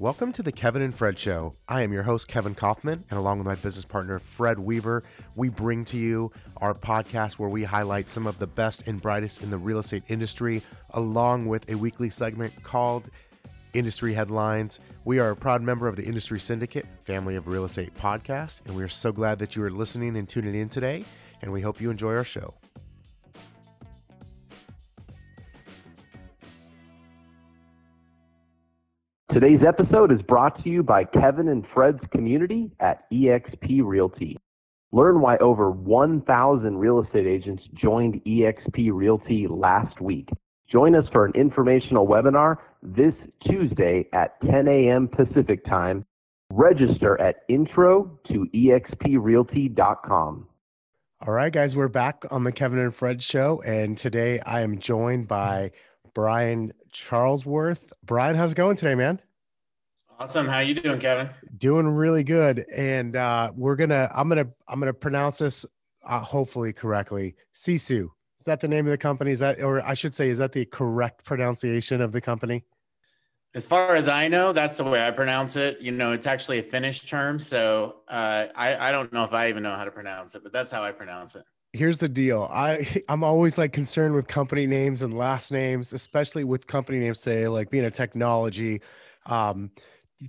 Welcome to the Kevin and Fred Show. I am your host, Kevin Kaufman, and along with my business partner, Fred Weaver, we bring to you our podcast where we highlight some of the best and brightest in the real estate industry, along with a weekly segment called Industry Headlines. We are a proud member of the Industry Syndicate, family of real estate podcasts, and we are so glad that you are listening and tuning in today, and we hope you enjoy our show. Today's episode is brought to you by Kevin and Fred's community at eXp Realty. Learn why over 1,000 real estate agents joined eXp Realty last week. Join us for an informational webinar this Tuesday at 10 a.m. Pacific Time. Register at intro to exprealty.com. All right, guys, we're back on the Kevin and Fred show, and today I am joined by Brian Charlesworth. Brian, how's it going today, man? Awesome. How you doing, Kevin? Doing really good. And uh, we're gonna, I'm gonna, I'm gonna pronounce this uh, hopefully correctly. Sisu. Is that the name of the company? Is that, or I should say, is that the correct pronunciation of the company? As far as I know, that's the way I pronounce it. You know, it's actually a Finnish term, so uh, I I don't know if I even know how to pronounce it, but that's how I pronounce it here's the deal. I i'm always like concerned with company names and last names especially with company names say like being a technology um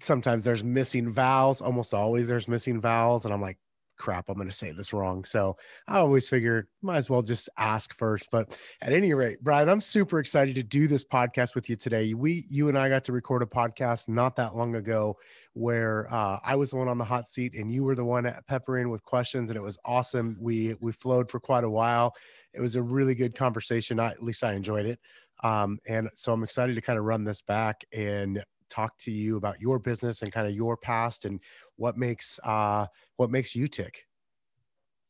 sometimes there's missing vowels almost always there's missing vowels and i'm like crap i'm going to say this wrong so i always figure might as well just ask first but at any rate brian i'm super excited to do this podcast with you today we you and i got to record a podcast not that long ago where uh, I was the one on the hot seat and you were the one peppering with questions, and it was awesome. We we flowed for quite a while. It was a really good conversation. I, at least I enjoyed it, um, and so I'm excited to kind of run this back and talk to you about your business and kind of your past and what makes uh, what makes you tick.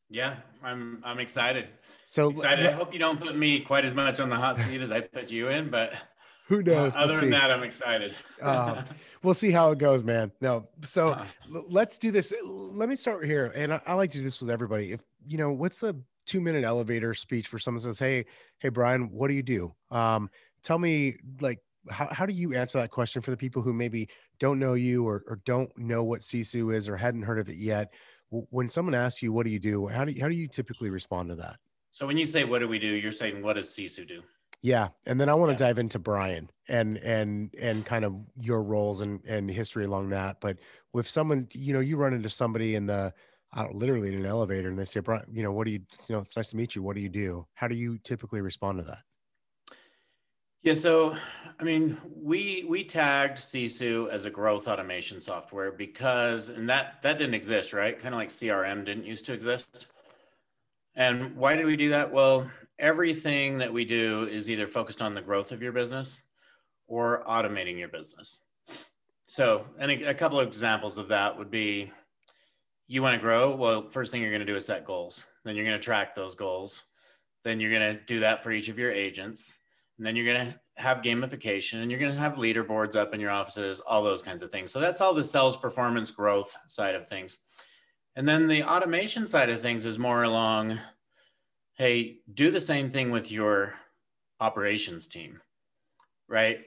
Yeah, I'm I'm excited. So excited. I hope you don't put me quite as much on the hot seat as I put you in, but who knows? Uh, other we'll than that, I'm excited. uh, we'll see how it goes, man. No, so uh, let's do this. Let me start here, and I, I, like to do this with everybody. If you know, what's the two minute elevator speech for someone says, "Hey, hey, Brian, what do you do?" Um, tell me, like, how how do you answer that question for the people who maybe don't know you or, or don't know what Sisu is or hadn't heard of it yet? When someone asks you, "What do you do?" How do you, how do you typically respond to that? So when you say, "What do we do?" You're saying, "What does Sisu do?" Yeah, and then I want to yeah. dive into Brian and and and kind of your roles and and history along that. But with someone, you know, you run into somebody in the I don't literally in an elevator, and they say, "Brian, you know, what do you? You know, it's nice to meet you. What do you do? How do you typically respond to that?" Yeah, so I mean, we we tagged Sisu as a growth automation software because, and that that didn't exist, right? Kind of like CRM didn't used to exist. And why did we do that? Well, everything that we do is either focused on the growth of your business or automating your business. So, and a, a couple of examples of that would be you want to grow. Well, first thing you're going to do is set goals. Then you're going to track those goals. Then you're going to do that for each of your agents. And then you're going to have gamification and you're going to have leaderboards up in your offices, all those kinds of things. So that's all the sales performance growth side of things. And then the automation side of things is more along hey, do the same thing with your operations team, right?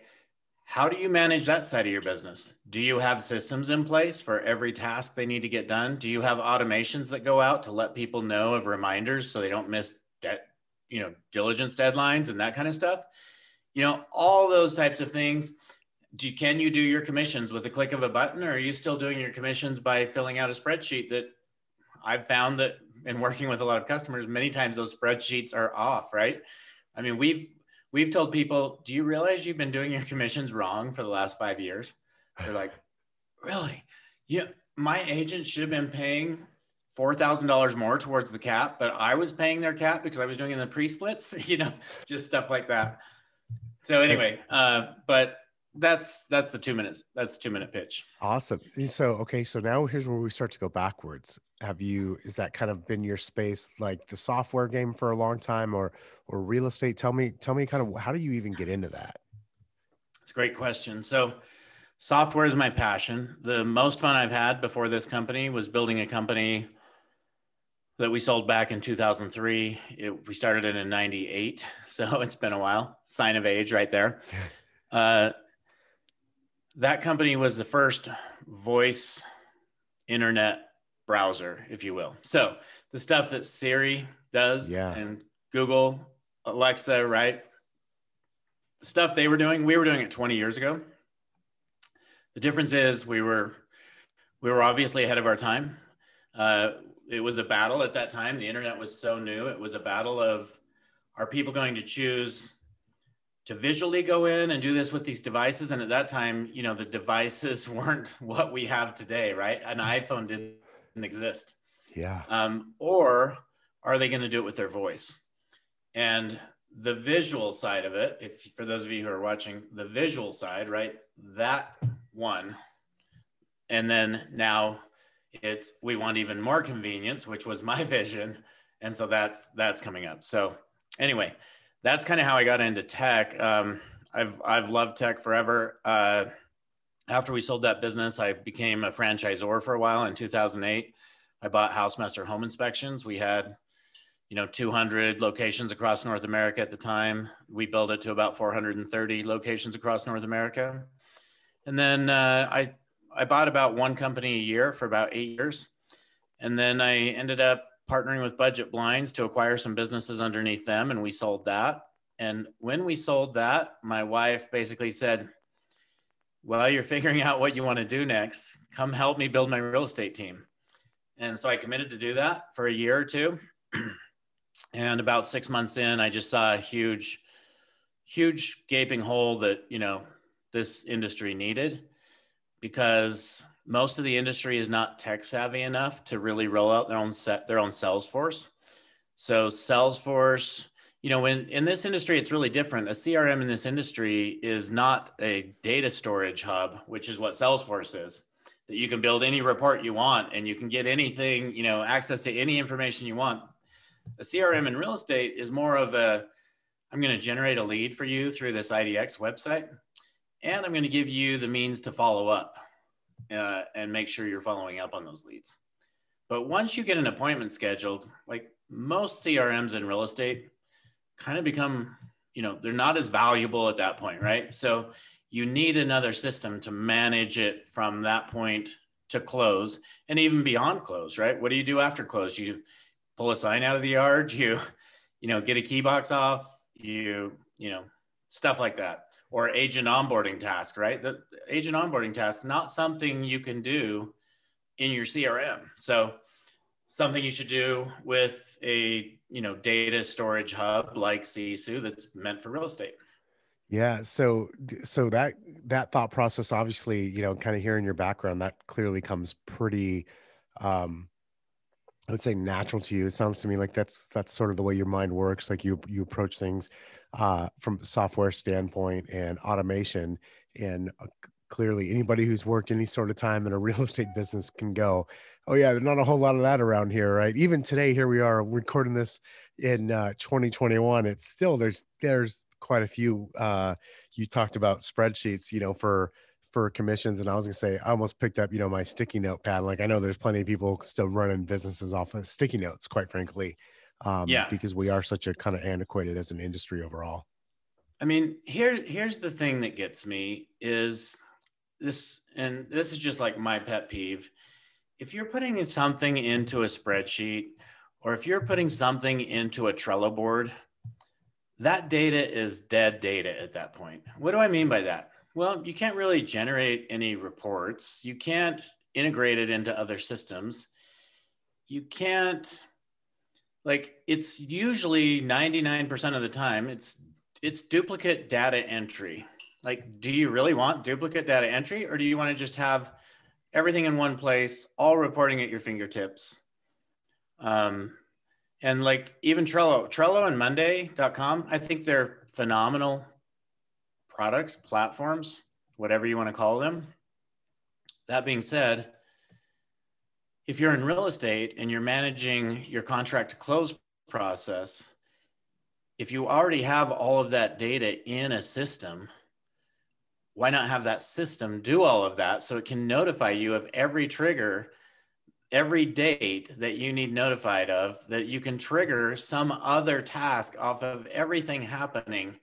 How do you manage that side of your business? Do you have systems in place for every task they need to get done? Do you have automations that go out to let people know of reminders so they don't miss debt, you know, diligence deadlines and that kind of stuff? You know, all those types of things. Do can you do your commissions with a click of a button, or are you still doing your commissions by filling out a spreadsheet that I've found that in working with a lot of customers, many times those spreadsheets are off, right? I mean, we've we've told people, do you realize you've been doing your commissions wrong for the last five years? They're like, really? Yeah, my agent should have been paying four thousand dollars more towards the cap, but I was paying their cap because I was doing in the pre-splits, you know, just stuff like that. So anyway, uh, but that's that's the two minutes that's the two minute pitch. Awesome. So okay so now here's where we start to go backwards. Have you is that kind of been your space like the software game for a long time or or real estate? Tell me tell me kind of how do you even get into that? It's a great question. So software is my passion. The most fun i've had before this company was building a company that we sold back in 2003 it, we started it in 98 so it's been a while sign of age right there uh, that company was the first voice internet browser, if you will. So the stuff that Siri does Yeah. and Google, Alexa, right? The stuff they were doing, we were doing it 20 years ago. The difference is we were we were obviously ahead of our time. Uh, it was a battle at that time. The internet was so new. It was a battle of are people going to choose to visually go in and do this with these devices? And at that time, you know, the devices weren't what we have today, right? An iPhone didn't exist. Yeah. Um, or are they going to do it with their voice? And the visual side of it, if for those of you who are watching, the visual side, right? That one. And then now it's we want even more convenience, which was my vision. And so that's that's coming up. So anyway, that's kind of how I got into tech. Um, I've I've loved tech forever. Uh, after we sold that business, I became a franchisor for a while in 2008. I bought Housemaster Home Inspections. We had, you know, 200 locations across North America at the time. We built it to about 430 locations across North America. And then uh, I I bought about one company a year for about eight years, and then I ended up partnering with Budget Blinds to acquire some businesses underneath them, and we sold that. And when we sold that, my wife basically said, "Well, you're figuring out what you want to do next. Come help me build my real estate team." And so I committed to do that for a year or two. and about six months in, I just saw a huge, huge gaping hole that, you know, this industry needed because most of the industry is not tech savvy enough to really roll out their own set, their own Salesforce. So Salesforce, you know, when in this industry, it's really different. A CRM in this industry is not a data storage hub, which is what Salesforce is that you can build any report you want and you can get anything, you know, access to any information you want. A CRM in real estate is more of a, I'm going to generate a lead for you through this IDX website, and I'm going to give you the means to follow up uh, and make sure you're following up on those leads. But once you get an appointment scheduled, like most CRMs in real estate kind of become, you know, they're not as valuable at that point, right? So you need another system to manage it from that point to close and even beyond close, right? What do you do after close? You pull a sign out of the yard, you, you know, get a key box off, you, you know, stuff like that. Or agent onboarding task, right? The agent onboarding task, not something you can do in your CRM. So something you should do with a, you know, data storage hub like Sisu that's meant for real estate. Yeah. So, so that, that thought process, obviously, you know, kind of hearing your background, that clearly comes pretty, um, I would say natural to you. It sounds to me like that's, that's sort of the way your mind works. Like you, you approach things, uh, from software standpoint and automation and uh, clearly anybody who's worked any sort of time in a real estate business can go, oh yeah, there's not a whole lot of that around here, right? Even today, here we are recording this in uh, 2021. It's still there's there's quite a few. Uh, you talked about spreadsheets, you know, for for commissions, and I was gonna say I almost picked up, you know, my sticky note pad. Like I know there's plenty of people still running businesses off of sticky notes, quite frankly, um, Yeah. because we are such a kind of antiquated as an industry overall. I mean, here here's the thing that gets me is this, and this is just like my pet peeve. If you're putting something into a spreadsheet, or if you're putting something into a Trello board, that data is dead data at that point. What do I mean by that? Well, you can't really generate any reports. You can't integrate it into other systems. You can't like it's usually 99% of the time it's it's duplicate data entry. Like do you really want duplicate data entry or do you want to just have everything in one place, all reporting at your fingertips? Um and like even Trello, Trello and Monday.com, I think they're phenomenal products, platforms, whatever you want to call them. That being said, if you're in real estate and you're managing your contract to close process, if you already have all of that data in a system, why not have that system do all of that so it can notify you of every trigger, every date that you need notified of, that you can trigger some other task off of everything happening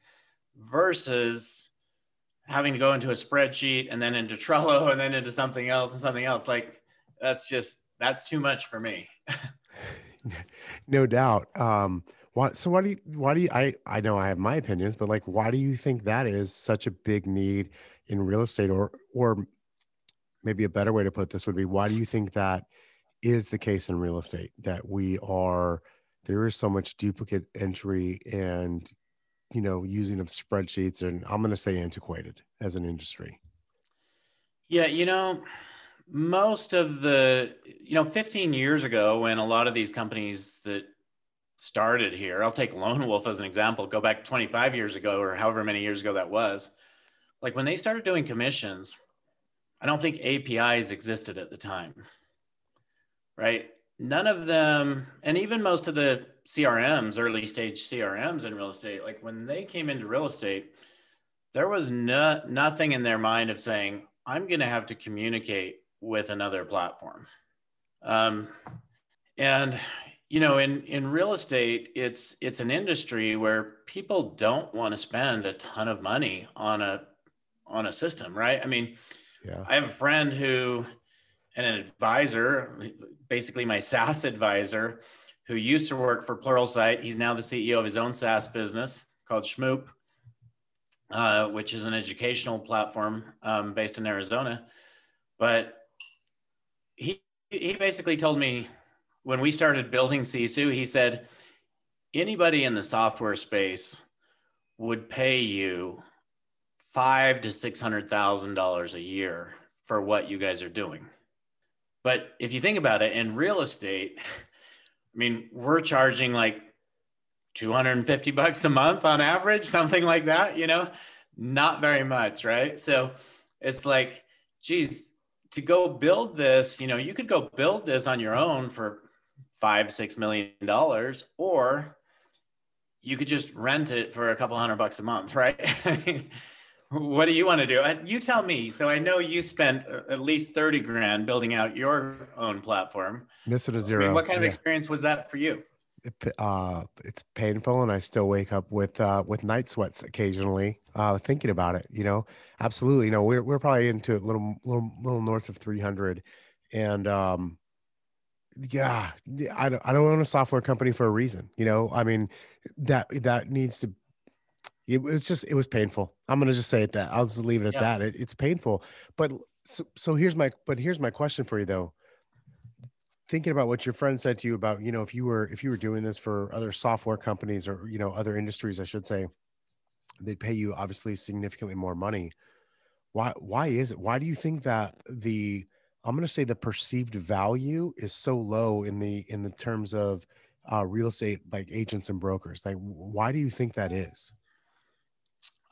versus having to go into a spreadsheet and then into Trello and then into something else and something else. Like that's just that's too much for me. no doubt. Um, what, so why do you, why do you, I, I know I have my opinions, but like, why do you think that is such a big need in real estate or, or maybe a better way to put this would be, why do you think that is the case in real estate that we are, there is so much duplicate entry and, you know, using of spreadsheets and I'm going to say antiquated as an industry. Yeah. You know, most of the you know 15 years ago when a lot of these companies that started here i'll take lone wolf as an example go back 25 years ago or however many years ago that was like when they started doing commissions i don't think apis existed at the time right? None of them and even most of the crms early stage crms in real estate like when they came into real estate there was no, nothing in their mind of saying i'm going to have to communicate with another platform. Um, and you know, in in real estate, it's it's an industry where people don't want to spend a ton of money on a on a system, right? I mean, yeah. I have a friend who and an advisor, basically my SaaS advisor, who used to work for Pluralsight. He's now the CEO of his own SaaS business called Shmoop, uh, which is an educational platform um, based in Arizona. But he basically told me when we started building Sisu, he said anybody in the software space would pay you five to six hundred thousand dollars a year for what you guys are doing. But if you think about it, in real estate, I mean, we're charging like 250 bucks a month on average, something like that, you know, not very much, right? So it's like, geez, to go build this, you know, you could go build this on your own for five, six million dollars, or you could just rent it for a couple hundred bucks a month, right? what do you want to do? Uh, you tell me. So I know you spent uh, at least 30 grand building out your own platform. Miss it a zero. I mean, what kind of yeah. experience was that for you? Uh, it's painful, and I still wake up with uh, with night sweats occasionally, uh, thinking about it. You know, absolutely. You know, we're we're probably into a little little little north of 300, and um, yeah, I don't I don't own a software company for a reason. You know, I mean, that that needs to. It was just it was painful. I'm gonna just say it that I'll just leave it at yeah. that. It, it's painful, but so so here's my but here's my question for you though thinking about what your friend said to you about you know if you were if you were doing this for other software companies or you know other industries i should say they'd pay you obviously significantly more money. Why why is it why do you think that the i'm going to say the perceived value is so low in the in the terms of uh, real estate like agents and brokers? Like why do you think that is?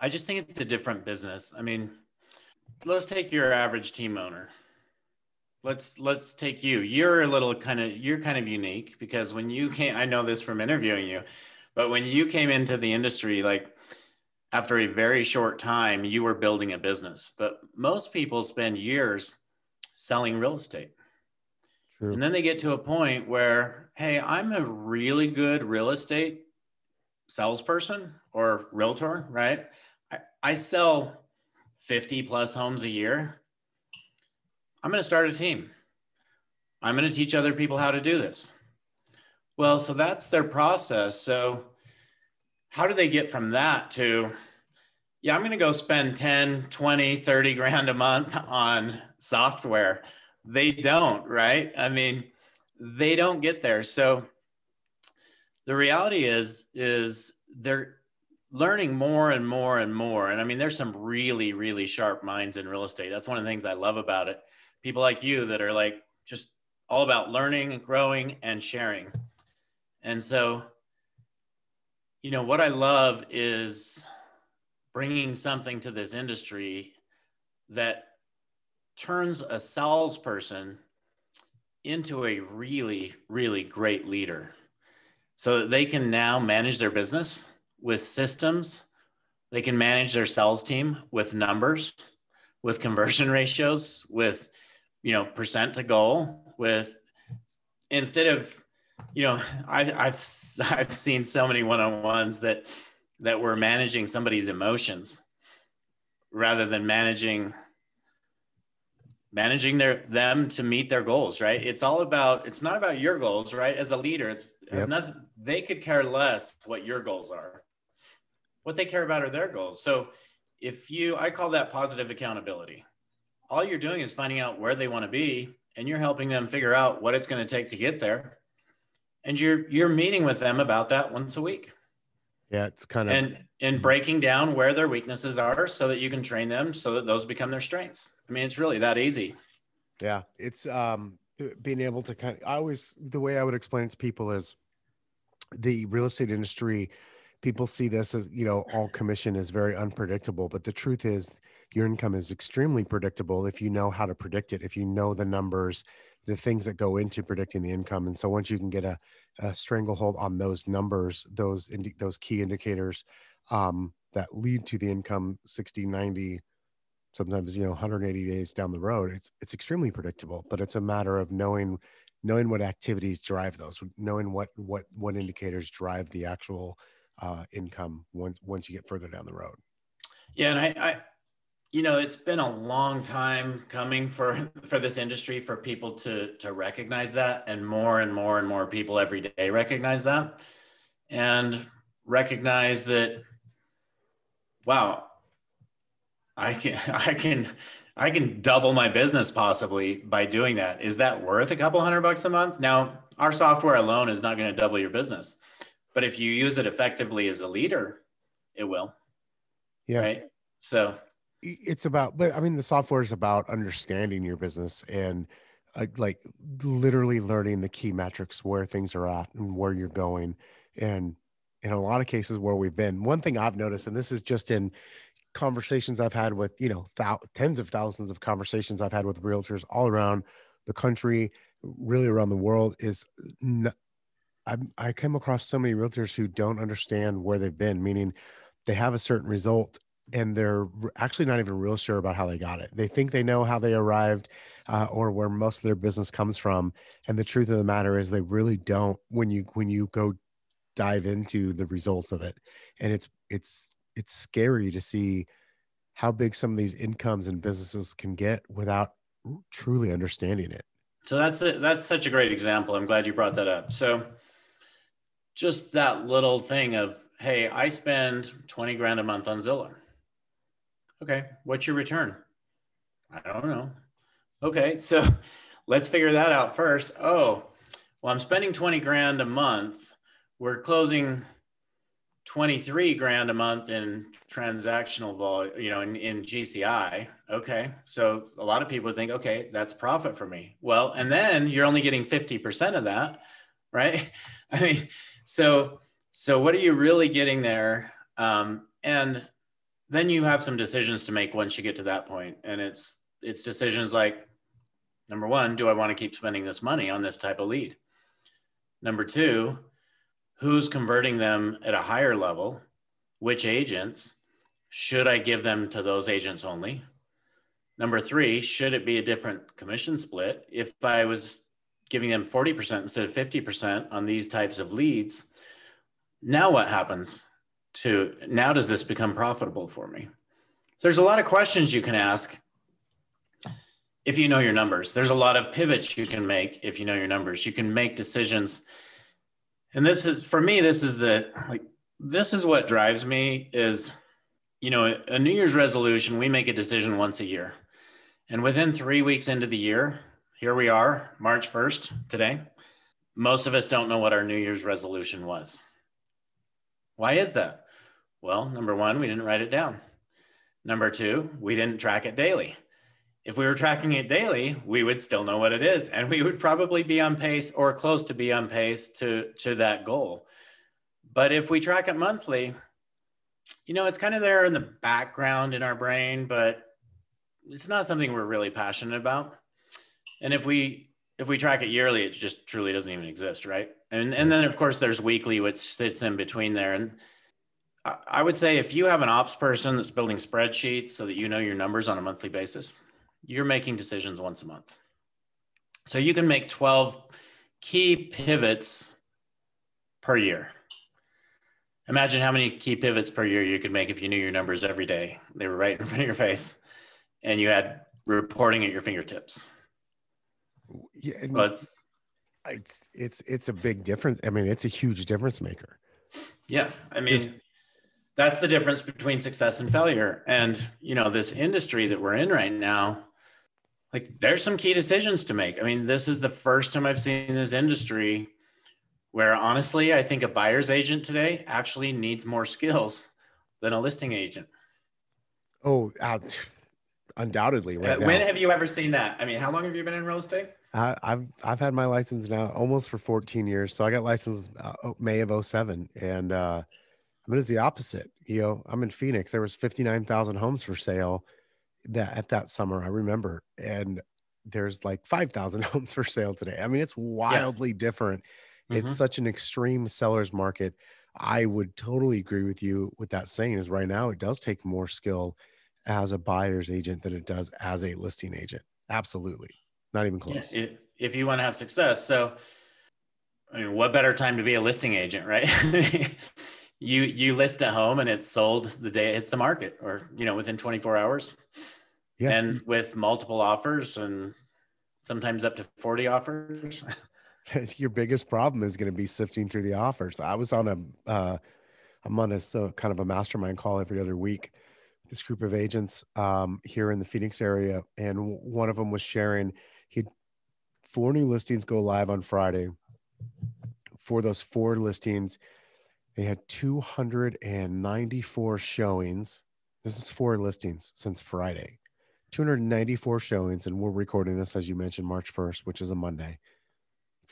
I just think it's a different business. I mean let's take your average team owner let's let's take you. You're a little kind of you're kind of unique because when you came i know this from interviewing you but when you came into the industry like after a very short time you were building a business but most people spend years selling real estate. True. and then they get to a point where hey i'm a really good real estate salesperson or realtor right? I, I sell 50 plus homes a year I'm going to start a team. I'm going to teach other people how to do this. Well, so that's their process. So, how do they get from that to, yeah, I'm going to go spend 10, 20, 30 grand a month on software? They don't, right? I mean, they don't get there. So, the reality is, is they're learning more and more and more. And I mean, there's some really, really sharp minds in real estate. That's one of the things I love about it people like you that are like just all about learning and growing and sharing. And so, you know, what I love is bringing something to this industry that turns a salesperson into a really, really great leader so that they can now manage their business with systems. They can manage their sales team with numbers, with conversion ratios, with you know, percent to goal with instead of, you know, I, I've, I've seen so many one-on-ones that, that we're managing somebody's emotions rather than managing managing their them to meet their goals right? It's all about it's not about your goals right? As a leader it's yep. nothing they could care less what your goals are. What they care about are their goals. So if you i call that positive accountability all you're doing is finding out where they want to be and you're helping them figure out what it's going to take to get there. And you're you're meeting with them about that once a week. Yeah it's kind of and and breaking down where their weaknesses are so that you can train them so that those become their strengths. I mean it's really that easy. Yeah it's um being able to kind of i always the way i would explain it to people is the real estate industry people see this as you know all commission is very unpredictable but the truth is your income is extremely predictable if you know how to predict it if you know the numbers the things that go into predicting the income and so once you can get a, a stranglehold on those numbers those indi- those key indicators um, that lead to the income 60 90 sometimes you know 180 days down the road it's it's extremely predictable but it's a matter of knowing knowing what activities drive those knowing what what what indicators drive the actual uh, income once once you get further down the road. Yeah and i, I you know it's been a long time coming for for this industry for people to to recognize that and more and more and more people every day recognize that and recognize that wow i can i can i can double my business possibly by doing that. Is that worth a couple hundred bucks a month? Now our software alone is not going to double your business but if you use it effectively as a leader it will. Yeah. Right? So it's about but i mean the software is about understanding your business and uh, like literally learning the key metrics where things are at and where you're going. And in a lot of cases where we've been one thing i've noticed and this is just in conversations i've had with you know th- tens of thousands of conversations i've had with realtors all around the country really around the world is n- I, I came across so many realtors who don't understand where they've been meaning they have a certain result and they're actually not even real sure about how they got it. They think they know how they arrived uh, or where most of their business comes from, and the truth of the matter is they really don't. When you when you go dive into the results of it, and it's it's it's scary to see how big some of these incomes and businesses can get without truly understanding it. So that's a, that's such a great example. I'm glad you brought that up. So just that little thing of hey, I spend 20 grand a month on Zillow Okay, what's your return? I don't know. Okay, so let's figure that out first. Oh, well, I'm spending 20 grand a month. We're closing 23 grand a month in transactional volume, you know, in, in GCI. Okay. So a lot of people think, okay, that's profit for me. Well, and then you're only getting 50% of that, right? I mean, so, so what are you really getting there? Um, and then you have some decisions to make once you get to that point. And it's it's decisions like number one do i want to keep spending this money on this type of lead? Number two who's converting them at a higher level? Which agents should i give them to those agents only? Number three should it be a different commission split? If i was giving them 40% instead of 50% on these types of leads now what happens to now does this become profitable for me? So there's a lot of questions you can ask if you know your numbers. There's a lot of pivots you can make if you know your numbers. You can make decisions. And this is for me, this is the like this is what drives me is you know, a New Year's resolution, we make a decision once a year. And within 3 weeks into the year, here we are, March 1st today. Most of us don't know what our New Year's resolution was. Why is that? Well, number one, we didn't write it down. Number two, we didn't track it daily. If we were tracking it daily, we would still know what it is, and we would probably be on pace or close to be on pace to, to that goal. But if we track it monthly, you know, it's kind of there in the background in our brain, but it's not something we're really passionate about. And if we if we track it yearly, it just truly doesn't even exist, right? And and then of course there's weekly, which sits in between there. And I would say if you have an ops person that's building spreadsheets so that you know your numbers on a monthly basis, you're making decisions once a month. So you can make 12 key pivots per year. Imagine how many key pivots per year you could make if you knew your numbers every day. They were right in front of your face and you had reporting at your fingertips. Yeah, and Well, it's, it's it's it's a big difference. I mean, it's a huge difference maker. yeah, I mean, that's the difference between success and failure. And, you know, this industry that we're in right now, like there's some key decisions to make. I mean, this is the first time I've seen this industry where honestly, I think a buyer's agent today actually needs more skills than a listing agent. Oh, uh, undoubtedly, right Uh, now. when have you ever seen that? I mean, how long have you been in real estate? I, I've I've had my license now almost for 14 years. So I got licensed uh, oh, May of 07, and uh, I mean it's the opposite. You know, I'm in Phoenix. There was 59,000 homes for sale that at that summer. I remember, and there's like 5,000 homes for sale today. I mean, it's wildly different. It's Mhm. such an extreme seller's market. I would totally agree with you with that saying. Is right now it does take more skill as a buyer's agent than it does as a listing agent. Absolutely, not even Yeah, close. if, if you want to have success. So, I mean, what better time to be a listing agent, right? you you list a home and it's sold the day it hits the market, or you know, within 24 hours, Yeah. and with multiple offers and sometimes up to 40 offers. your biggest problem is going to be sifting through the offers. I was on a, uh, I'm on a so kind of a mastermind call every other week. with This group of agents um, here in the Phoenix area, and one of them was sharing he had four new listings go live on Friday. For those four listings, they had 294 showings. This is four listings since Friday. 294 showings, and we're recording this as you mentioned, March 1st, which is a Monday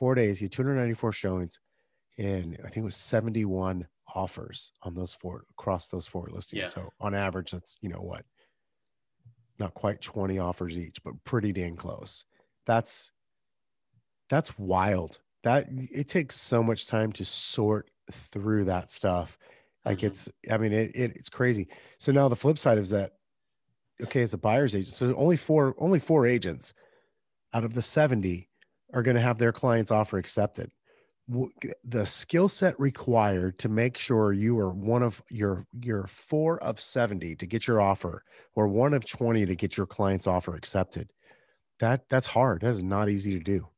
four days, he had 294 showings, and I think it was 71 offers on those four across those four listings. Yeah. So on average, that's you know what, not quite 20 offers each, but pretty dang close. That's that's wild. That it takes so much time to sort through that stuff. Like Mhm. it's, I mean, it, it it's crazy. So now the flip side is that, okay, as a buyer's agent, so only four only four agents out of the 70 are going to have their client's offer accepted. The skill set required to make sure you are one of your your four of 70 to get your offer or one of 20 to get your client's offer accepted. That that's hard. That is not easy to do.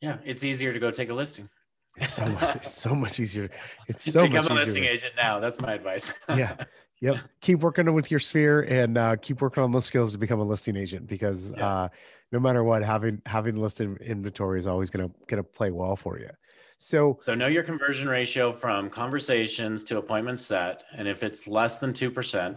yeah, it's easier to go take a listing. It's so much, easier. it's so much easier. It's so Become much a listing agent now. That's my advice. Yeah. Yep. Keep working with your sphere and uh, keep working on those skills to become a listing agent because Yeah. uh, no matter what, having having listed inventory is always gonna gonna play well for you. So So know your conversion ratio from conversations to appointments set. And if it's less than 2%,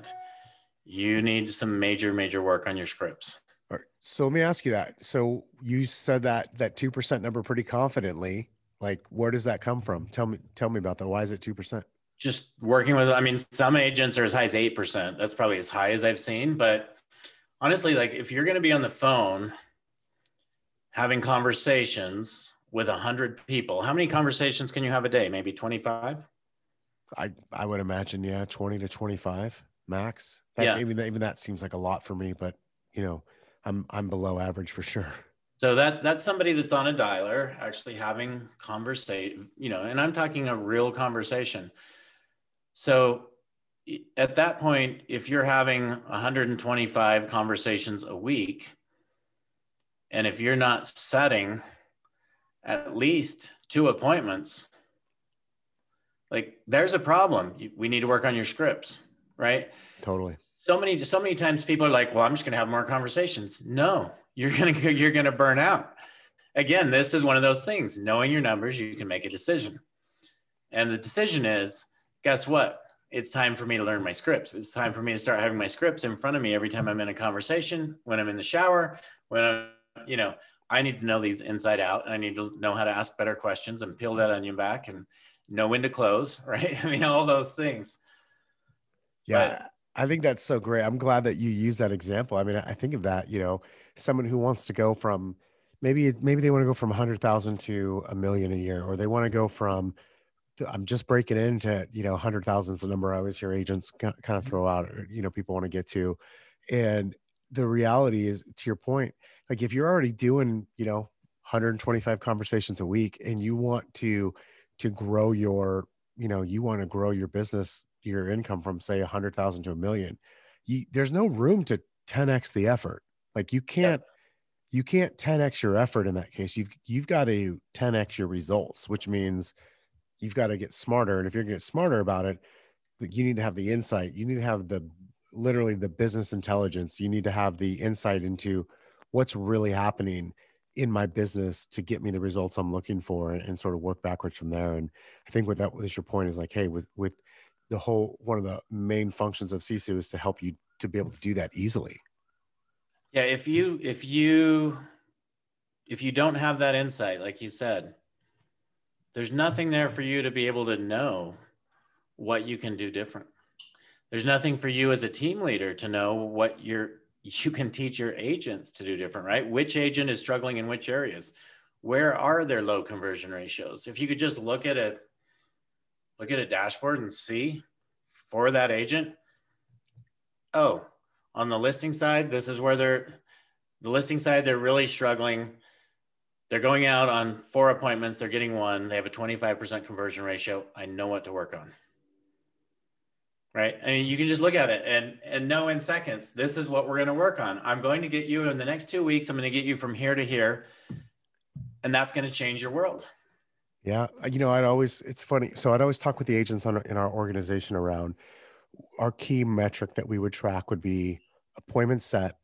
you need some major, major work on your scripts. All right. So let me ask you that. So you said that that two percent number pretty confidently. Like, where does that come from? Tell me, tell me about that. Why is it two percent? Just working with, I mean, some agents are as high as 8%. That's probably as high as I've seen. But honestly, like if you're going to be on the phone having conversations with 100 people, how many conversations can you have a day? Maybe 25? I I would imagine, yeah, twenty to twenty five max. That, Yeah. Even even that seems like a lot for me, but you know, I'm I'm below average for sure. So that that's somebody that's on a dialer actually having conversation, you know, and I'm talking a real conversation. So at that point, if you're having 125 conversations a week, and if you're not setting at least two appointments, like there's a problem. We need to work on your scripts, right? Totally. so many so many times people are like well i'm just going to have more conversations no you're going to you're going to burn out again this is one of those things knowing your numbers you can make a decision and the decision is guess what it's time for me to learn my scripts it's time for me to start having my scripts in front of me every time i'm in a conversation when i'm in the shower when i'm you know i need to know these inside out and i need to know how to ask better questions and peel that onion back and know when to close right i mean all those things Yeah. I think that's so great. I'm glad that you use that example. I mean, I think of that, you know, someone who wants to go from maybe maybe they want to go from 100,000 to a million a year or they want to go from I'm just breaking into, you know, 100,000 is the number I always hear agents kind of mm-hmm. throw out or you know people want to get to. And the reality is to your point, like if you're already doing, you know, 125 conversations a week and you want to to grow your you know you want to grow your business your income from say a hundred thousand to a million you, there's no room to 10x the effort like you can't you can't 10x your effort in that case. You've you've got to 10x your results which means you've got to get smarter. And if you're going to get smarter about it like you need to have the insight. You need to have the literally the business intelligence. You need to have the insight into what's really happening in my business to get me the results I'm looking for and, and, sort of work backwards from there. And I think what that was your point is like, hey, with with the whole one of the main functions of Sisu is to help you to be able to do that easily. Yeah, if you if you if you don't have that insight, like you said, there's nothing there for you to be able to know what you can do different. There's nothing for you as a team leader to know what you're you can teach your agents to do different, right? Which agent is struggling in which areas? Where are their low conversion ratios? If you could just look at it, look at a dashboard and see for that agent, oh, on the listing side, this is where they're the listing side, they're really struggling. They're going out on four appointments, they're getting one, they have a 25% conversion ratio. I know what to work on right? I mean, you can just look at it and and know in seconds, this is what we're going to work on. I'm going to get you in the next two weeks. I'm going to get you from here to here, and that's going to change your world. Yeah, you know, I'd always it's funny. So I'd always talk with the agents on in our organization around our key metric that we would track would be appointments set,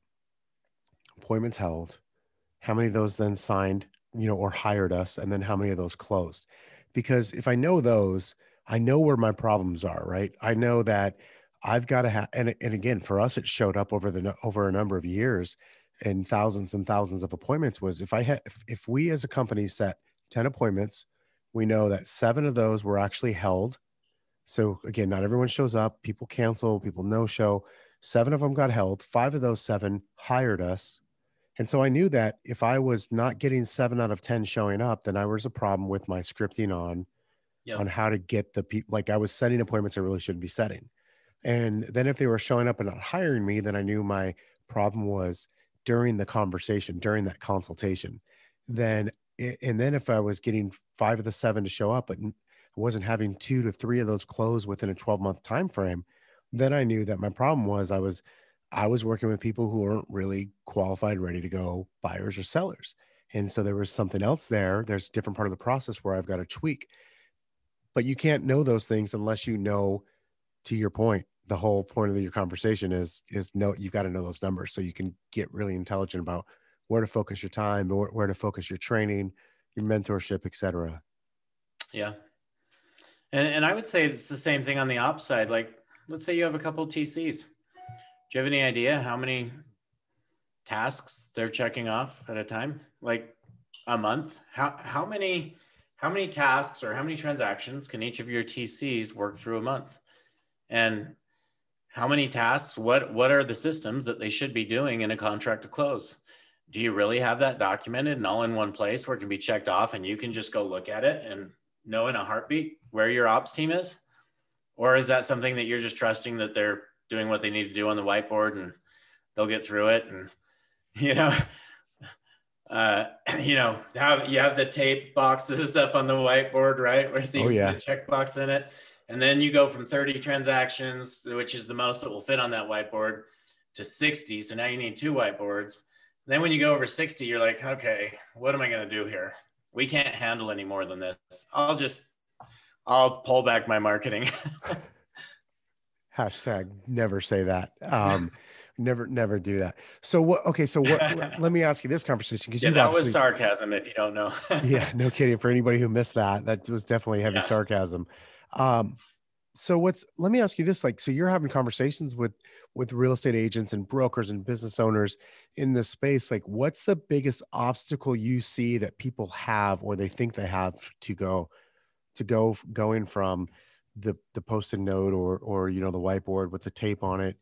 appointments held, how many of those then signed, you know, or hired us, and then how many of those closed. Because if I know those, I know where my problems are, right? I know that I've got to have, and, and again, for us, it showed up over the, over a number of years and thousands and thousands of appointments was if I had, if, if we as a company set 10 appointments, we know that seven of those were actually held. So again, not everyone shows up, people cancel, people no show. Seven of them got held. Five of those seven hired us. And so I knew that if I was not getting seven out of 10 showing up, then I was a problem with my scripting on yep. on how to get the people. Like I was setting appointments I really shouldn't be setting. And then if they were showing up and not hiring me, then I knew my problem was during the conversation, during that consultation. Then, and then if I was getting five of the seven to show up, but I wasn't having two to three of those close within a 12 month time frame, then I knew that my problem was I was I was working with people who weren't really qualified, ready to go buyers or sellers. And so there was something else there. There's a different part of the process where I've got to tweak but you can't know those things unless you know to your point the whole point of your conversation is is no you've got to know those numbers so you can get really intelligent about where to focus your time where, where to focus your training your mentorship etc yeah and, and i would say it's the same thing on the ops side like let's say you have a couple tcs do you have any idea how many tasks they're checking off at a time like a month how how many how many tasks or how many transactions can each of your TCs work through a month? And how many tasks, what, what are the systems that they should be doing in a contract to close? Do you really have that documented and all in one place where it can be checked off and you can just go look at it and know in a heartbeat where your ops team is? Or is that something that you're just trusting that they're doing what they need to do on the whiteboard and they'll get through it? And, you know, uh, you know, have you have the tape boxes up on the whiteboard, right? Where you oh, yeah. the checkbox in it. And then you go from 30 transactions, which is the most that will fit on that whiteboard, to 60. So now you need two whiteboards. And then when you go over 60, you're like, okay, what am I going to do here? We can't handle any more than this. I'll just, I'll pull back my marketing. Hashtag never say that. Um, never never do that so what okay so what let me ask you this conversation because yeah, that was sarcasm if you don't know yeah no kidding for anybody who missed that that was definitely heavy yeah. sarcasm um so what's let me ask you this like so you're having conversations with with real estate agents and brokers and business owners in this space like what's the biggest obstacle you see that people have or they think they have to go to go going from the the post-it note or or you know the whiteboard with the tape on it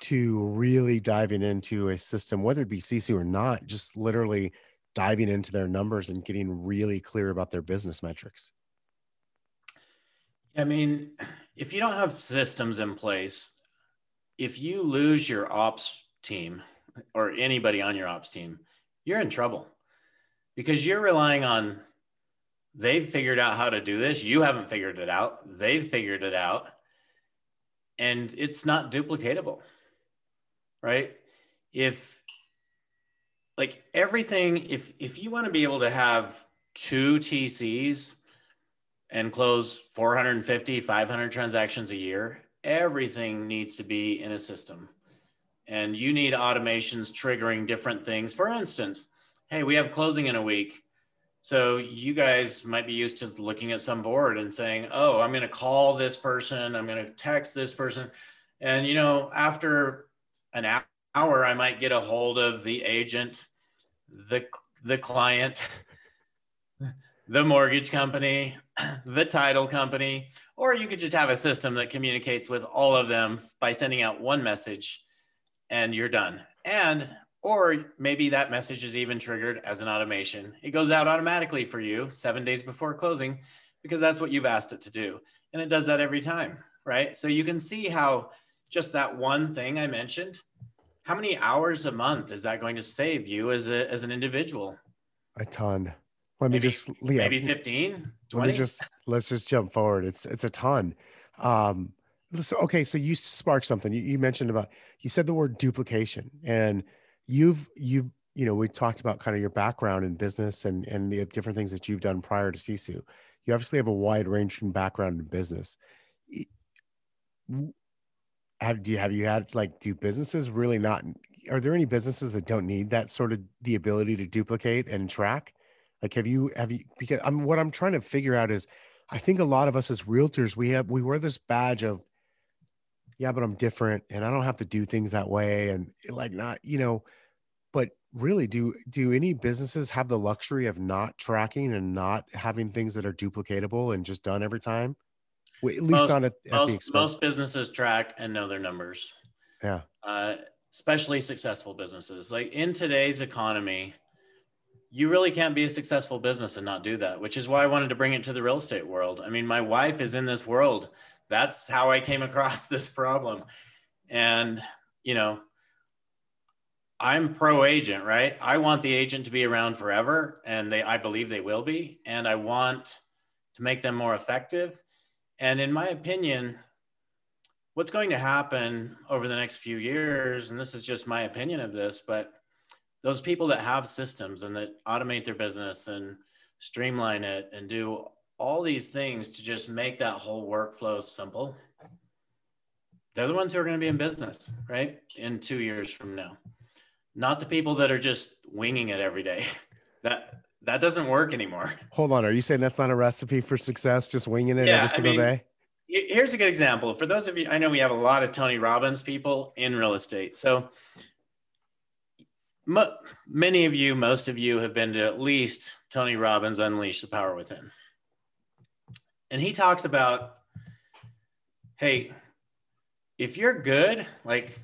to really diving into a system, whether it be Sisu or not, just literally diving into their numbers and getting really clear about their business metrics? I mean, if you don't have systems in place, if you lose your ops team or anybody on your ops team, you're in trouble because you're relying on they've figured out how to do this. You haven't figured it out. They've figured it out. And it's not duplicatable, right? If like everything, if if you want to be able to have two TCs and close 450, 500 transactions a year, everything needs to be in a system. And you need automations triggering different things. For instance, hey, we have closing in a week so you guys might be used to looking at some board and saying, "Oh, I'm going to call this person, I'm going to text this person." And you know, after an hour I might get a hold of the agent, the the client, the mortgage company, the title company, or you could just have a system that communicates with all of them by sending out one message and you're done. And or maybe that message is even triggered as an automation. It goes out automatically for you seven days before closing because that's what you've asked it to do. And it does that every time, right? So you can see how just that one thing I mentioned, how many hours a month is that going to save you as, a, as an individual? A ton. Let maybe, me just Leah, maybe 15, 20. Let me just let's just jump forward. It's it's a ton. Um so okay, so you sparked something. You, you mentioned about you said the word duplication and you've you've you know we talked about kind of your background in business and and the different things that you've done prior to sisu you obviously have a wide ranging background in business. Have do you have you had like do businesses really not are there any businesses that don't need that sort of the ability to duplicate and track? Like have you have you because i'm what i'm trying to figure out is i think a lot of us as realtors we have we wear this badge of yeah but i'm different and i don't have to do things that way and like not you know really do do any businesses have the luxury of not tracking and not having things that are duplicatable and just done every time? Well, at least most, not at, at most, most businesses track and know their numbers. Yeah. Uh, especially successful businesses. Like in today's economy you really can't be a successful business and not do that which is why i wanted to bring it to the real estate world. I mean my wife is in this world. That's how i came across this problem. And you know I'm pro agent, right? I want the agent to be around forever, and they, I believe they will be, and I want to make them more effective. And in my opinion, what's going to happen over the next few years, and this is just my opinion of this, but those people that have systems and that automate their business and streamline it and do all these things to just make that whole workflow simple, they're the ones who are going to be in business, right? In two years from now not the people that are just winging it every day. That that doesn't work anymore. Hold on, are you saying that's not a recipe for success? Just winging it yeah, every single I mean, day? Here's a good example. For those of you, I know we have a lot of Tony Robbins people in real estate. So m- many of you, most of you have been to at least Tony Robbins Unleash the Power Within. And he talks about, hey, if you're good, like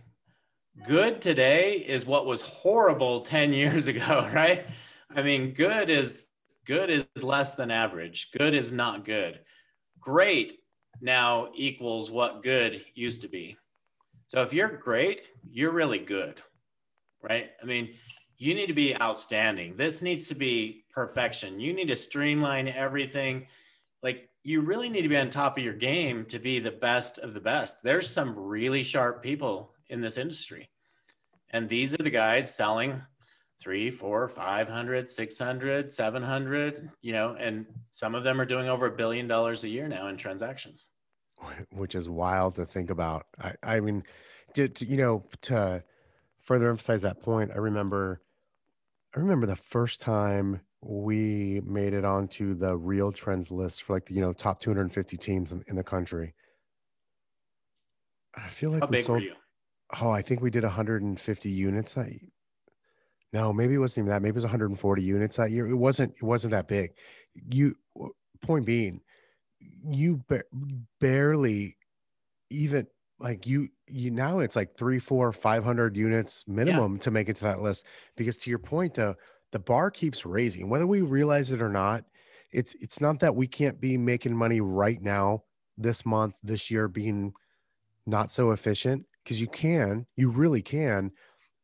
good today is what was horrible 10 years ago, right? I mean, good is good is less than average. Good is not good. Great now equals what good used to be. So if you're great, you're really good, right? I mean, you need to be outstanding. This needs to be perfection. You need to streamline everything. Like you really need to be on top of your game to be the best of the best. There's some really sharp people in this industry. And these are the guys selling three, four, 500, 600, 700, you know, and some of them are doing over a billion dollars a year now in transactions. Which is wild to think about. I, I mean, to, to, you know, to further emphasize that point, I remember, I remember the first time we made it onto the RealTrends list for like the, you know, top 250 teams in, in the country. I feel like How we big sold, were you? Oh, I think we did 150 units that no, maybe it wasn't even that. Maybe it was 140 units that year. It wasn't. It wasn't that big. You point being, you ba- barely even like you you now it's like three, four, five hundred units minimum yeah. to make it to that list. Because to your point, though, the bar keeps raising, whether we realize it or not. It's it's not that we can't be making money right now, this month, this year, being not so efficient because you can, you really can.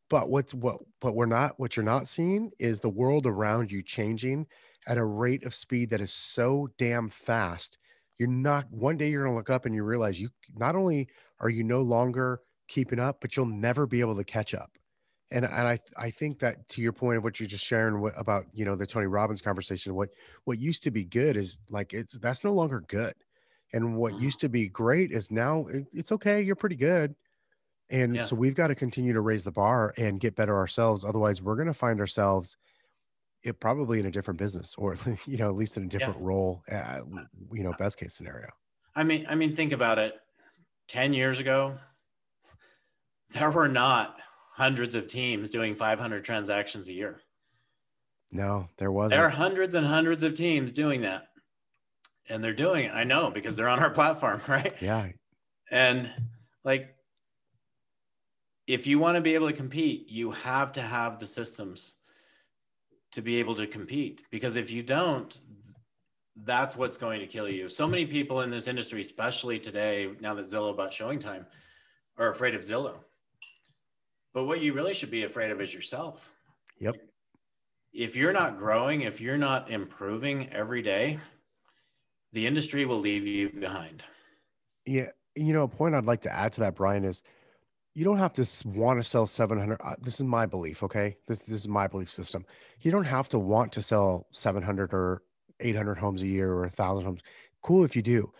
But what's what what we're not what you're not seeing is the world around you changing at a rate of speed that is so damn fast. You're not one day you're going to look up and you realize you not only are you no longer keeping up, but you'll never be able to catch up. And, and I, I think that to your point of what you're just sharing about, you know, the Tony Robbins conversation, what, what used to be good is like, it's, that's no longer good. And what mm-hmm. used to be great is now it, it's okay. You're pretty good. And yeah. so we've got to continue to raise the bar and get better ourselves. Otherwise, we're going to find ourselves it probably in a different business or you know at least in a different yeah. role eh, uh, you know uh, best case scenario i mean i mean think about it 10 years ago there were not hundreds of teams doing 500 transactions a year no there wasn't there are hundreds and hundreds of teams doing that and they're doing it i know because they're on our platform right yeah and like if you want to be able to compete, you have to have the systems to be able to compete. Because if you don't, that's what's going to kill you. So many people in this industry, especially today, now that Zillow bought ShowingTime, are afraid of Zillow. But what you really should be afraid of is yourself. Yep. If you're not growing, if you're not improving every day, the industry will leave you behind. Yeah. You know, a point I'd like to add to that, Brian, is you don't have to want to sell 700 uh, this is my belief okay? This this is my belief system. You don't have to want to sell 700 or 800 homes a year or a 1000 homes. Cool if you do.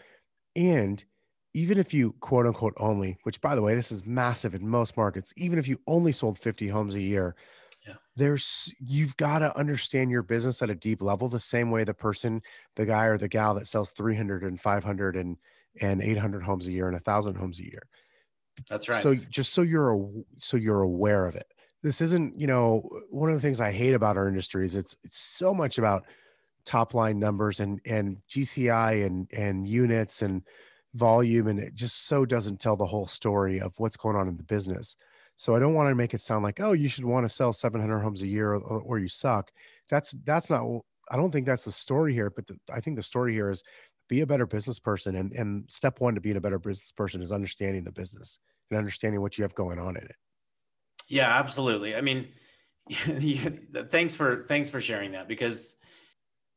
And even if you quote unquote only which by the way this is massive in most markets even if you only sold 50 homes a year yeah. there's you've got to understand your business at a deep level the same way the person the guy or the gal that sells 300 and 500 and and 800 homes a year and a thousand homes a year that's right. So just so you're so you're aware of it. This isn't, you know, one of the things I hate about our industry is it's it's so much about top line numbers and and GCI and and units and volume and it just so doesn't tell the whole story of what's going on in the business. So I don't want to make it sound like, oh, you should want to sell 700 homes a year or, or you suck. That's that's not. I don't think that's the story here. But the, I think the story here is be a better business person. And, and step one to being a better business person is understanding the business and understanding what you have going on in it. Yeah, absolutely. I mean, thanks for thanks for sharing that because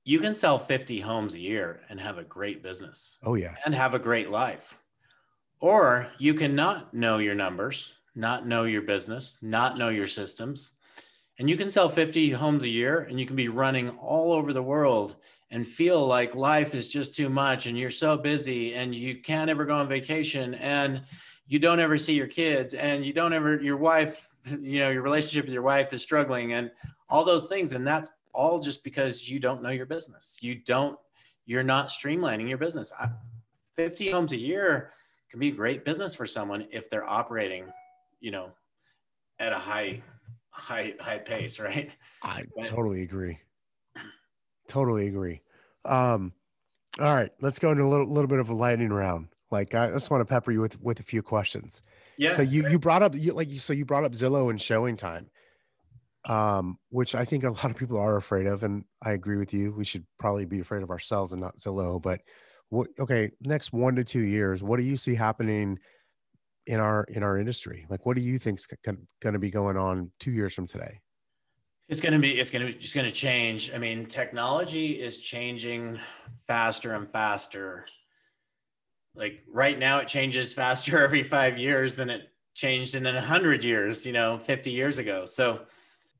you can sell 50 homes a year and have a great business. Oh yeah. And have a great life. Or you can not know your numbers, not know your business, not know your systems. And you can sell 50 homes a year and you can be running all over the world and feel like life is just too much and you're so busy and you can't ever go on vacation and you don't ever see your kids and you don't ever your wife you know your relationship with your wife is struggling and all those things. And that's all just because you don't know your business. You don't you're not streamlining your business. 50 homes a year can be a great business for someone if they're operating you know at a high high high pace right i totally agree Totally agree. Um, all right, let's go into a little, little bit of a lightning round. Like I just want to pepper you with with a few questions. Yeah. So you you brought up you like you so you brought up Zillow and ShowingTime, um, which I think a lot of people are afraid of, and I agree with you. We should probably be afraid of ourselves and not Zillow. But what? Okay, next one to two years, what do you see happening in our in our industry? Like, what do you think's going to be going on two years from today? It's going to be, it's going to be, just going to change. I mean, technology is changing faster and faster. Like right now, it changes faster every five years than it changed in a hundred years, you know, 50 years ago. So,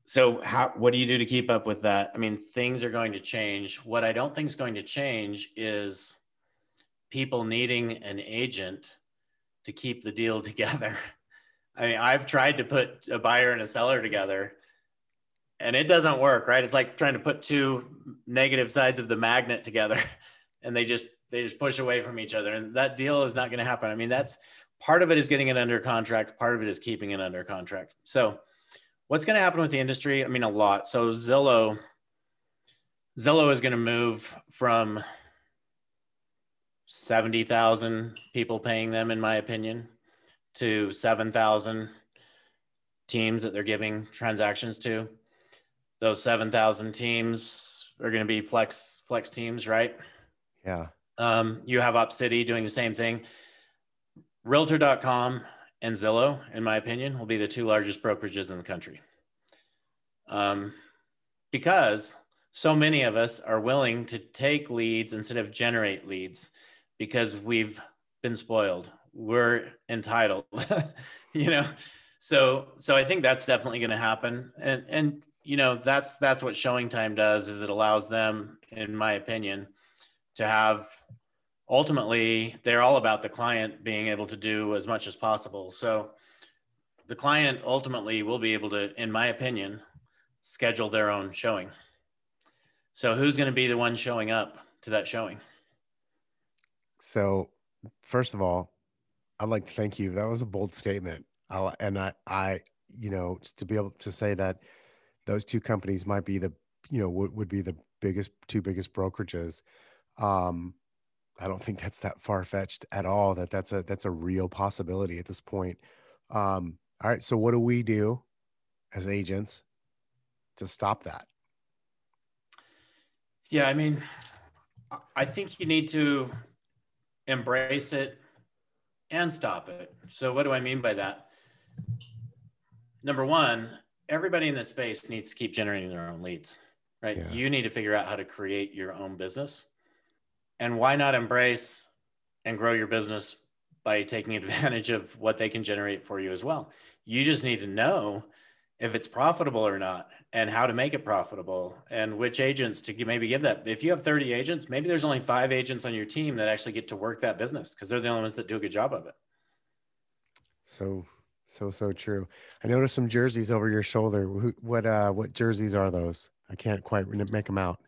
so how, what do you do to keep up with that? I mean, things are going to change. What I don't think is going to change is people needing an agent to keep the deal together. I mean, I've tried to put a buyer and a seller together and it doesn't work, right? It's like trying to put two negative sides of the magnet together and they just they just push away from each other and that deal is not going to happen. I mean, that's part of it is getting it under contract, part of it is keeping it under contract. So, what's going to happen with the industry? I mean, a lot. So, Zillow Zillow is going to move from 70,000 people paying them in my opinion to 7,000 teams that they're giving transactions to those 7,000 teams are going to be flex flex teams, right? Yeah. Um, you have Opcity doing the same thing. Realtor.com and Zillow, in my opinion, will be the two largest brokerages in the country. Um, because so many of us are willing to take leads instead of generate leads because we've been spoiled. We're entitled, you know. So so I think that's definitely going to happen. And and you know, that's that's what ShowingTime does is it allows them in my opinion to have ultimately they're all about the client being able to do as much as possible. So the client ultimately will be able to in my opinion schedule their own showing. So who's going to be the one showing up to that showing? So, first of all, I'd like to thank you. That was a bold statement. I, and I, I, you know, to be able to say that those two companies might be the, you know, would, would be the biggest, two biggest brokerages. Um, I don't think that's that far fetched at all. That that's a that's a real possibility at this point. Um, all right, so what do we do as agents to stop that? Yeah, I mean, I think you need to embrace it and stop it. So, what do I mean by that? Number one, everybody in this space needs to keep generating their own leads, right? Yeah. You need to figure out how to create your own business. And why not embrace and grow your business by taking advantage of what they can generate for you as well? You just need to know if it's profitable or not and how to make it profitable and which agents to maybe give that. If you have 30 agents, maybe there's only five agents on your team that actually get to work that business because they're the only ones that do a good job of it. So, so, so true. I noticed some jerseys over your shoulder. What, uh, what jerseys are those? I can't quite make them out.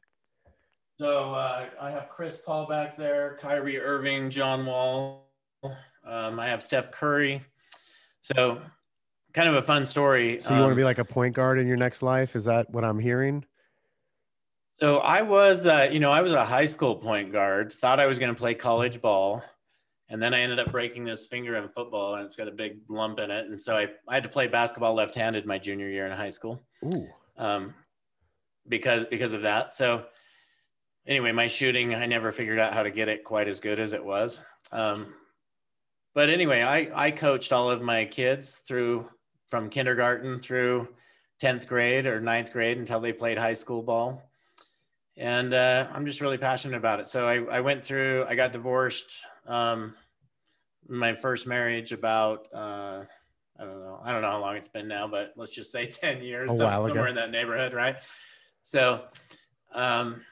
So uh, I have Chris Paul back there, Kyrie Irving, John Wall. Um, I have Steph Curry. So kind of a fun story. So you um, want to be like a point guard in your next life? Is that what I'm hearing? So I was, uh, you know, I was a high school point guard. Thought I was going to play college ball, and then I ended up breaking this finger in football, and it's got a big lump in it. And so I, I had to play basketball left-handed my junior year in high school. Ooh. Um, because because of that. So anyway, my shooting, I never figured out how to get it quite as good as it was. Um, but anyway, I I coached all of my kids through from kindergarten through 10th grade or ninth grade until they played high school ball. And uh, I'm just really passionate about it. So I, I went through, I got divorced. Um, my first marriage about, uh, I don't know, I don't know how long it's been now, but let's just say 10 years, somewhere ago. in that neighborhood, right? So um,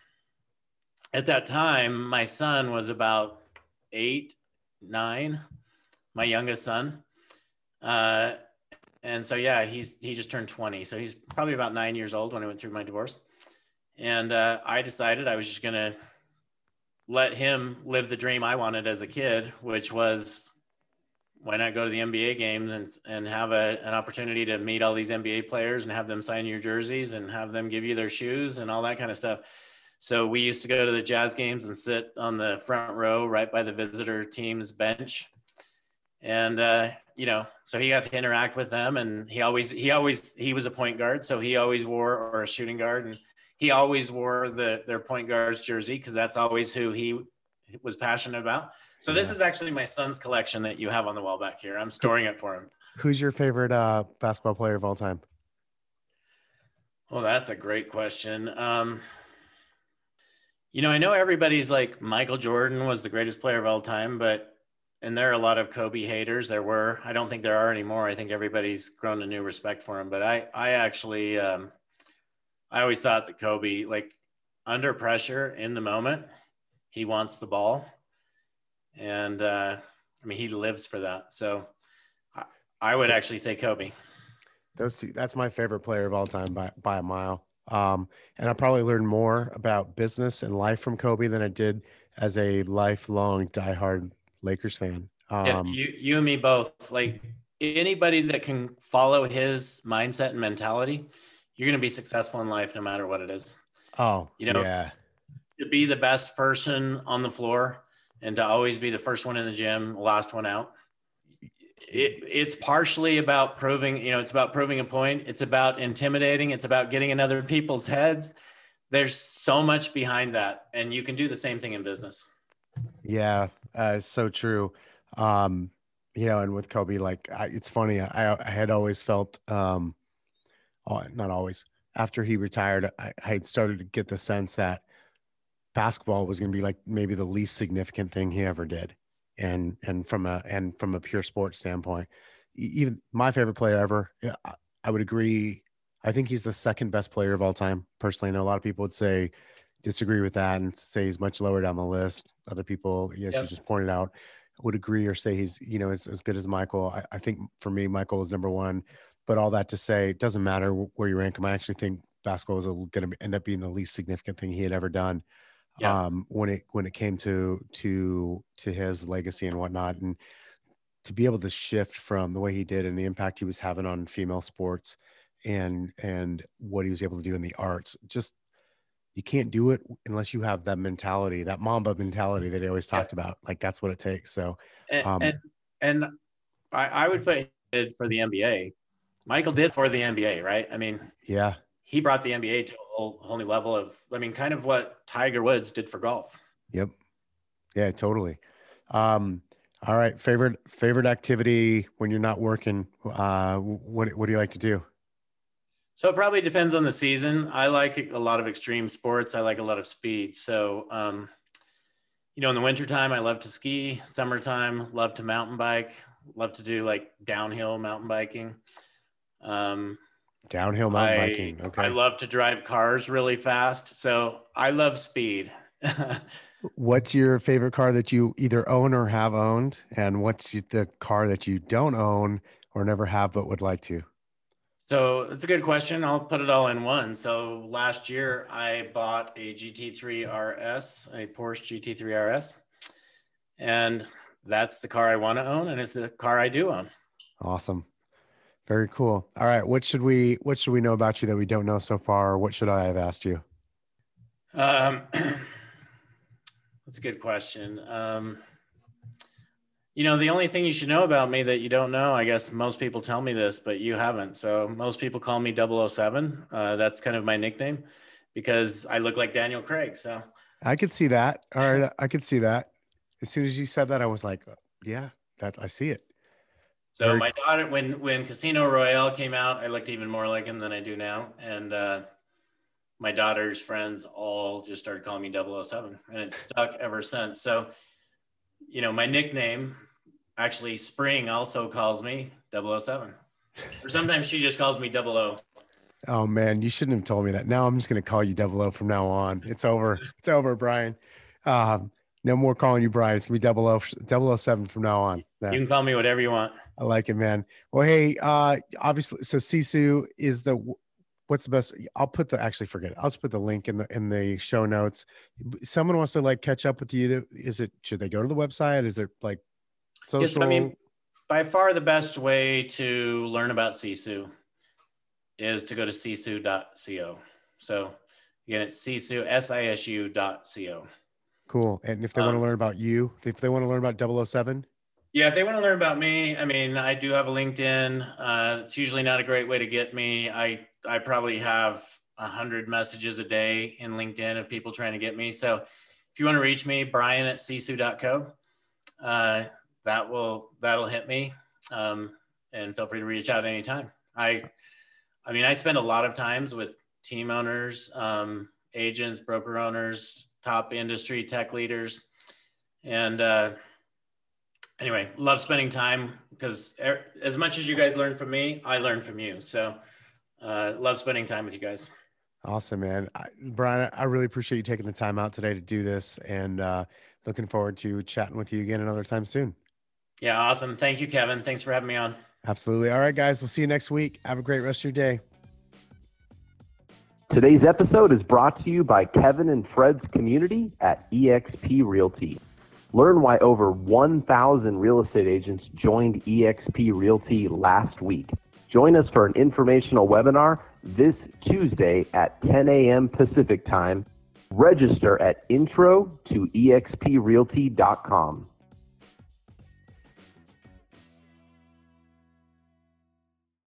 at that time, my son was about eight, nine, my youngest son. Uh, and so yeah, he's he just turned 20, so he's probably about nine years old when I went through my divorce. And uh, I decided I was just gonna let him live the dream I wanted as a kid, which was why not go to the NBA games and, and have a, an opportunity to meet all these NBA players and have them sign your jerseys and have them give you their shoes and all that kind of stuff. So we used to go to the Jazz games and sit on the front row right by the visitor team's bench. And uh, you know, so he got to interact with them and he always, he always, he was a point guard. So he always wore, or a shooting guard. And he always wore the, their point guard's jersey. Cause that's always who he was passionate about. So this is actually my son's collection that you have on the wall back here. I'm storing it for him. Who's your favorite uh, basketball player of all time? Well, that's a great question. Um, you know, I know everybody's like Michael Jordan was the greatest player of all time, but and there are a lot of Kobe haters. There were. I don't think there are anymore. I think everybody's grown a new respect for him. But I, I actually, um, I always thought that Kobe, like under pressure in the moment, he wants the ball, and uh, I mean he lives for that. So I, I would actually say Kobe. Those two. That's my favorite player of all time by by a mile. Um, and I probably learned more about business and life from Kobe than I did as a lifelong diehard Lakers fan. Um, yeah, you, you and me both. Like anybody that can follow his mindset and mentality, you're going to be successful in life no matter what it is. Oh, you know, yeah. To be the best person on the floor and to always be the first one in the gym, last one out. It, it's partially about proving, you know, it's about proving a point. It's about intimidating. It's about getting in other people's heads. There's so much behind that. And you can do the same thing in business. Yeah, uh, so true. Um, you know, and with Kobe, like I, it's funny. I, I had always felt, um, oh, not always. after he retired, I, had started to get the sense that basketball was going to be like maybe the least significant thing he ever did, and and from a and from a pure sports standpoint, even my favorite player ever, I would agree. I think he's the second best player of all time. Personally, I know a lot of people would say disagree with that and say he's much lower down the list. Other people, yes, yep. you just pointed out, would agree or say he's you know as, as good as Michael. I, I think for me, Michael is number one. But all that to say, it doesn't matter where you rank him. I actually think basketball was going to end up being the least significant thing he had ever done. Yeah. Um, when it when it came to to to his legacy and whatnot, and to be able to shift from the way he did and the impact he was having on female sports and and what he was able to do in the arts, just you can't do it unless you have that mentality, that Mamba mentality that he always talked about. Like that's what it takes. So, and um, and, and I, I would put it for the NBA Michael did for the NBA, right? I mean, yeah, he brought the NBA to a whole, whole new level of, I mean, kind of what Tiger Woods did for golf. Yep. Yeah, totally. Um, all right. Favorite, favorite activity when you're not working. Uh, what, what do you like to do? So it probably depends on the season. I like a lot of extreme sports. I like a lot of speed. So, um, you know, in the wintertime, I love to ski. Summertime, love to mountain bike. Love to do like downhill mountain biking. Um, Downhill mountain I, biking. Okay. I love to drive cars really fast. So I love speed. what's your favorite car that you either own or have owned? And what's the car that you don't own or never have but would like to? So it's a good question. I'll put it all in one. So last year I bought a GT3 RS, a Porsche GT3 RS. And that's the car I want to own. And it's the car I do own. Awesome. Very cool. All right, what should we what should we know about you that we don't know so far? Or what should I have asked you? Um, that's a good question. Um, you know, the only thing you should know about me that you don't know, I guess most people tell me this, but you haven't. So most people call me 007. Uh, that's kind of my nickname because I look like Daniel Craig. So I could see that. All right, I could see that. As soon as you said that, I was like, yeah, that I see it. So Very my daughter, when when Casino Royale came out, I looked even more like him than I do now, and uh, my daughter's friends all just started calling me 007, and it's stuck ever since. So, you know, my nickname, actually, Spring also calls me 007, or sometimes she just calls me 00. Oh man, you shouldn't have told me that. Now I'm just gonna call you 00 from now on. It's over. It's over, Brian. Um, no more calling you Brian. It's gonna be 007 from now on. You can call me whatever you want. I like it, man. Well, hey, uh, obviously, so Sisu is the what's the best? I'll put the actually forget it. I'll just put the link in the in the show notes. Someone wants to like catch up with you. Is it should they go to the website? Is there like social? Yes, I mean, by far the best way to learn about Sisu is to go to sisu.co. So again, it's sisu s i s u dot co. Cool. And if they um, want to learn about you, if they want to learn about 007, yeah, if they want to learn about me, I mean, I do have a LinkedIn. Uh, it's usually not a great way to get me. I I probably have a hundred messages a day in LinkedIn of people trying to get me. So if you want to reach me, Brian at sisu.co, uh, that will that'll hit me. Um, and feel free to reach out anytime. I I mean, I spend a lot of times with team owners, um, agents, broker owners, top industry tech leaders, and uh, anyway, love spending time because er, as much as you guys learn from me, I learn from you. So, uh, love spending time with you guys. Awesome, man. I, Brian, I really appreciate you taking the time out today to do this and uh, looking forward to chatting with you again another time soon. Yeah, awesome. Thank you, Kevin. Thanks for having me on. Absolutely. All right, guys. We'll see you next week. Have a great rest of your day. Today's episode is brought to you by Kevin and Fred's community at eXp Realty. Learn why over 1,000 real estate agents joined eXp Realty last week. Join us for an informational webinar this Tuesday at 10 a.m. Pacific Time. Register at intro to exprealty.com.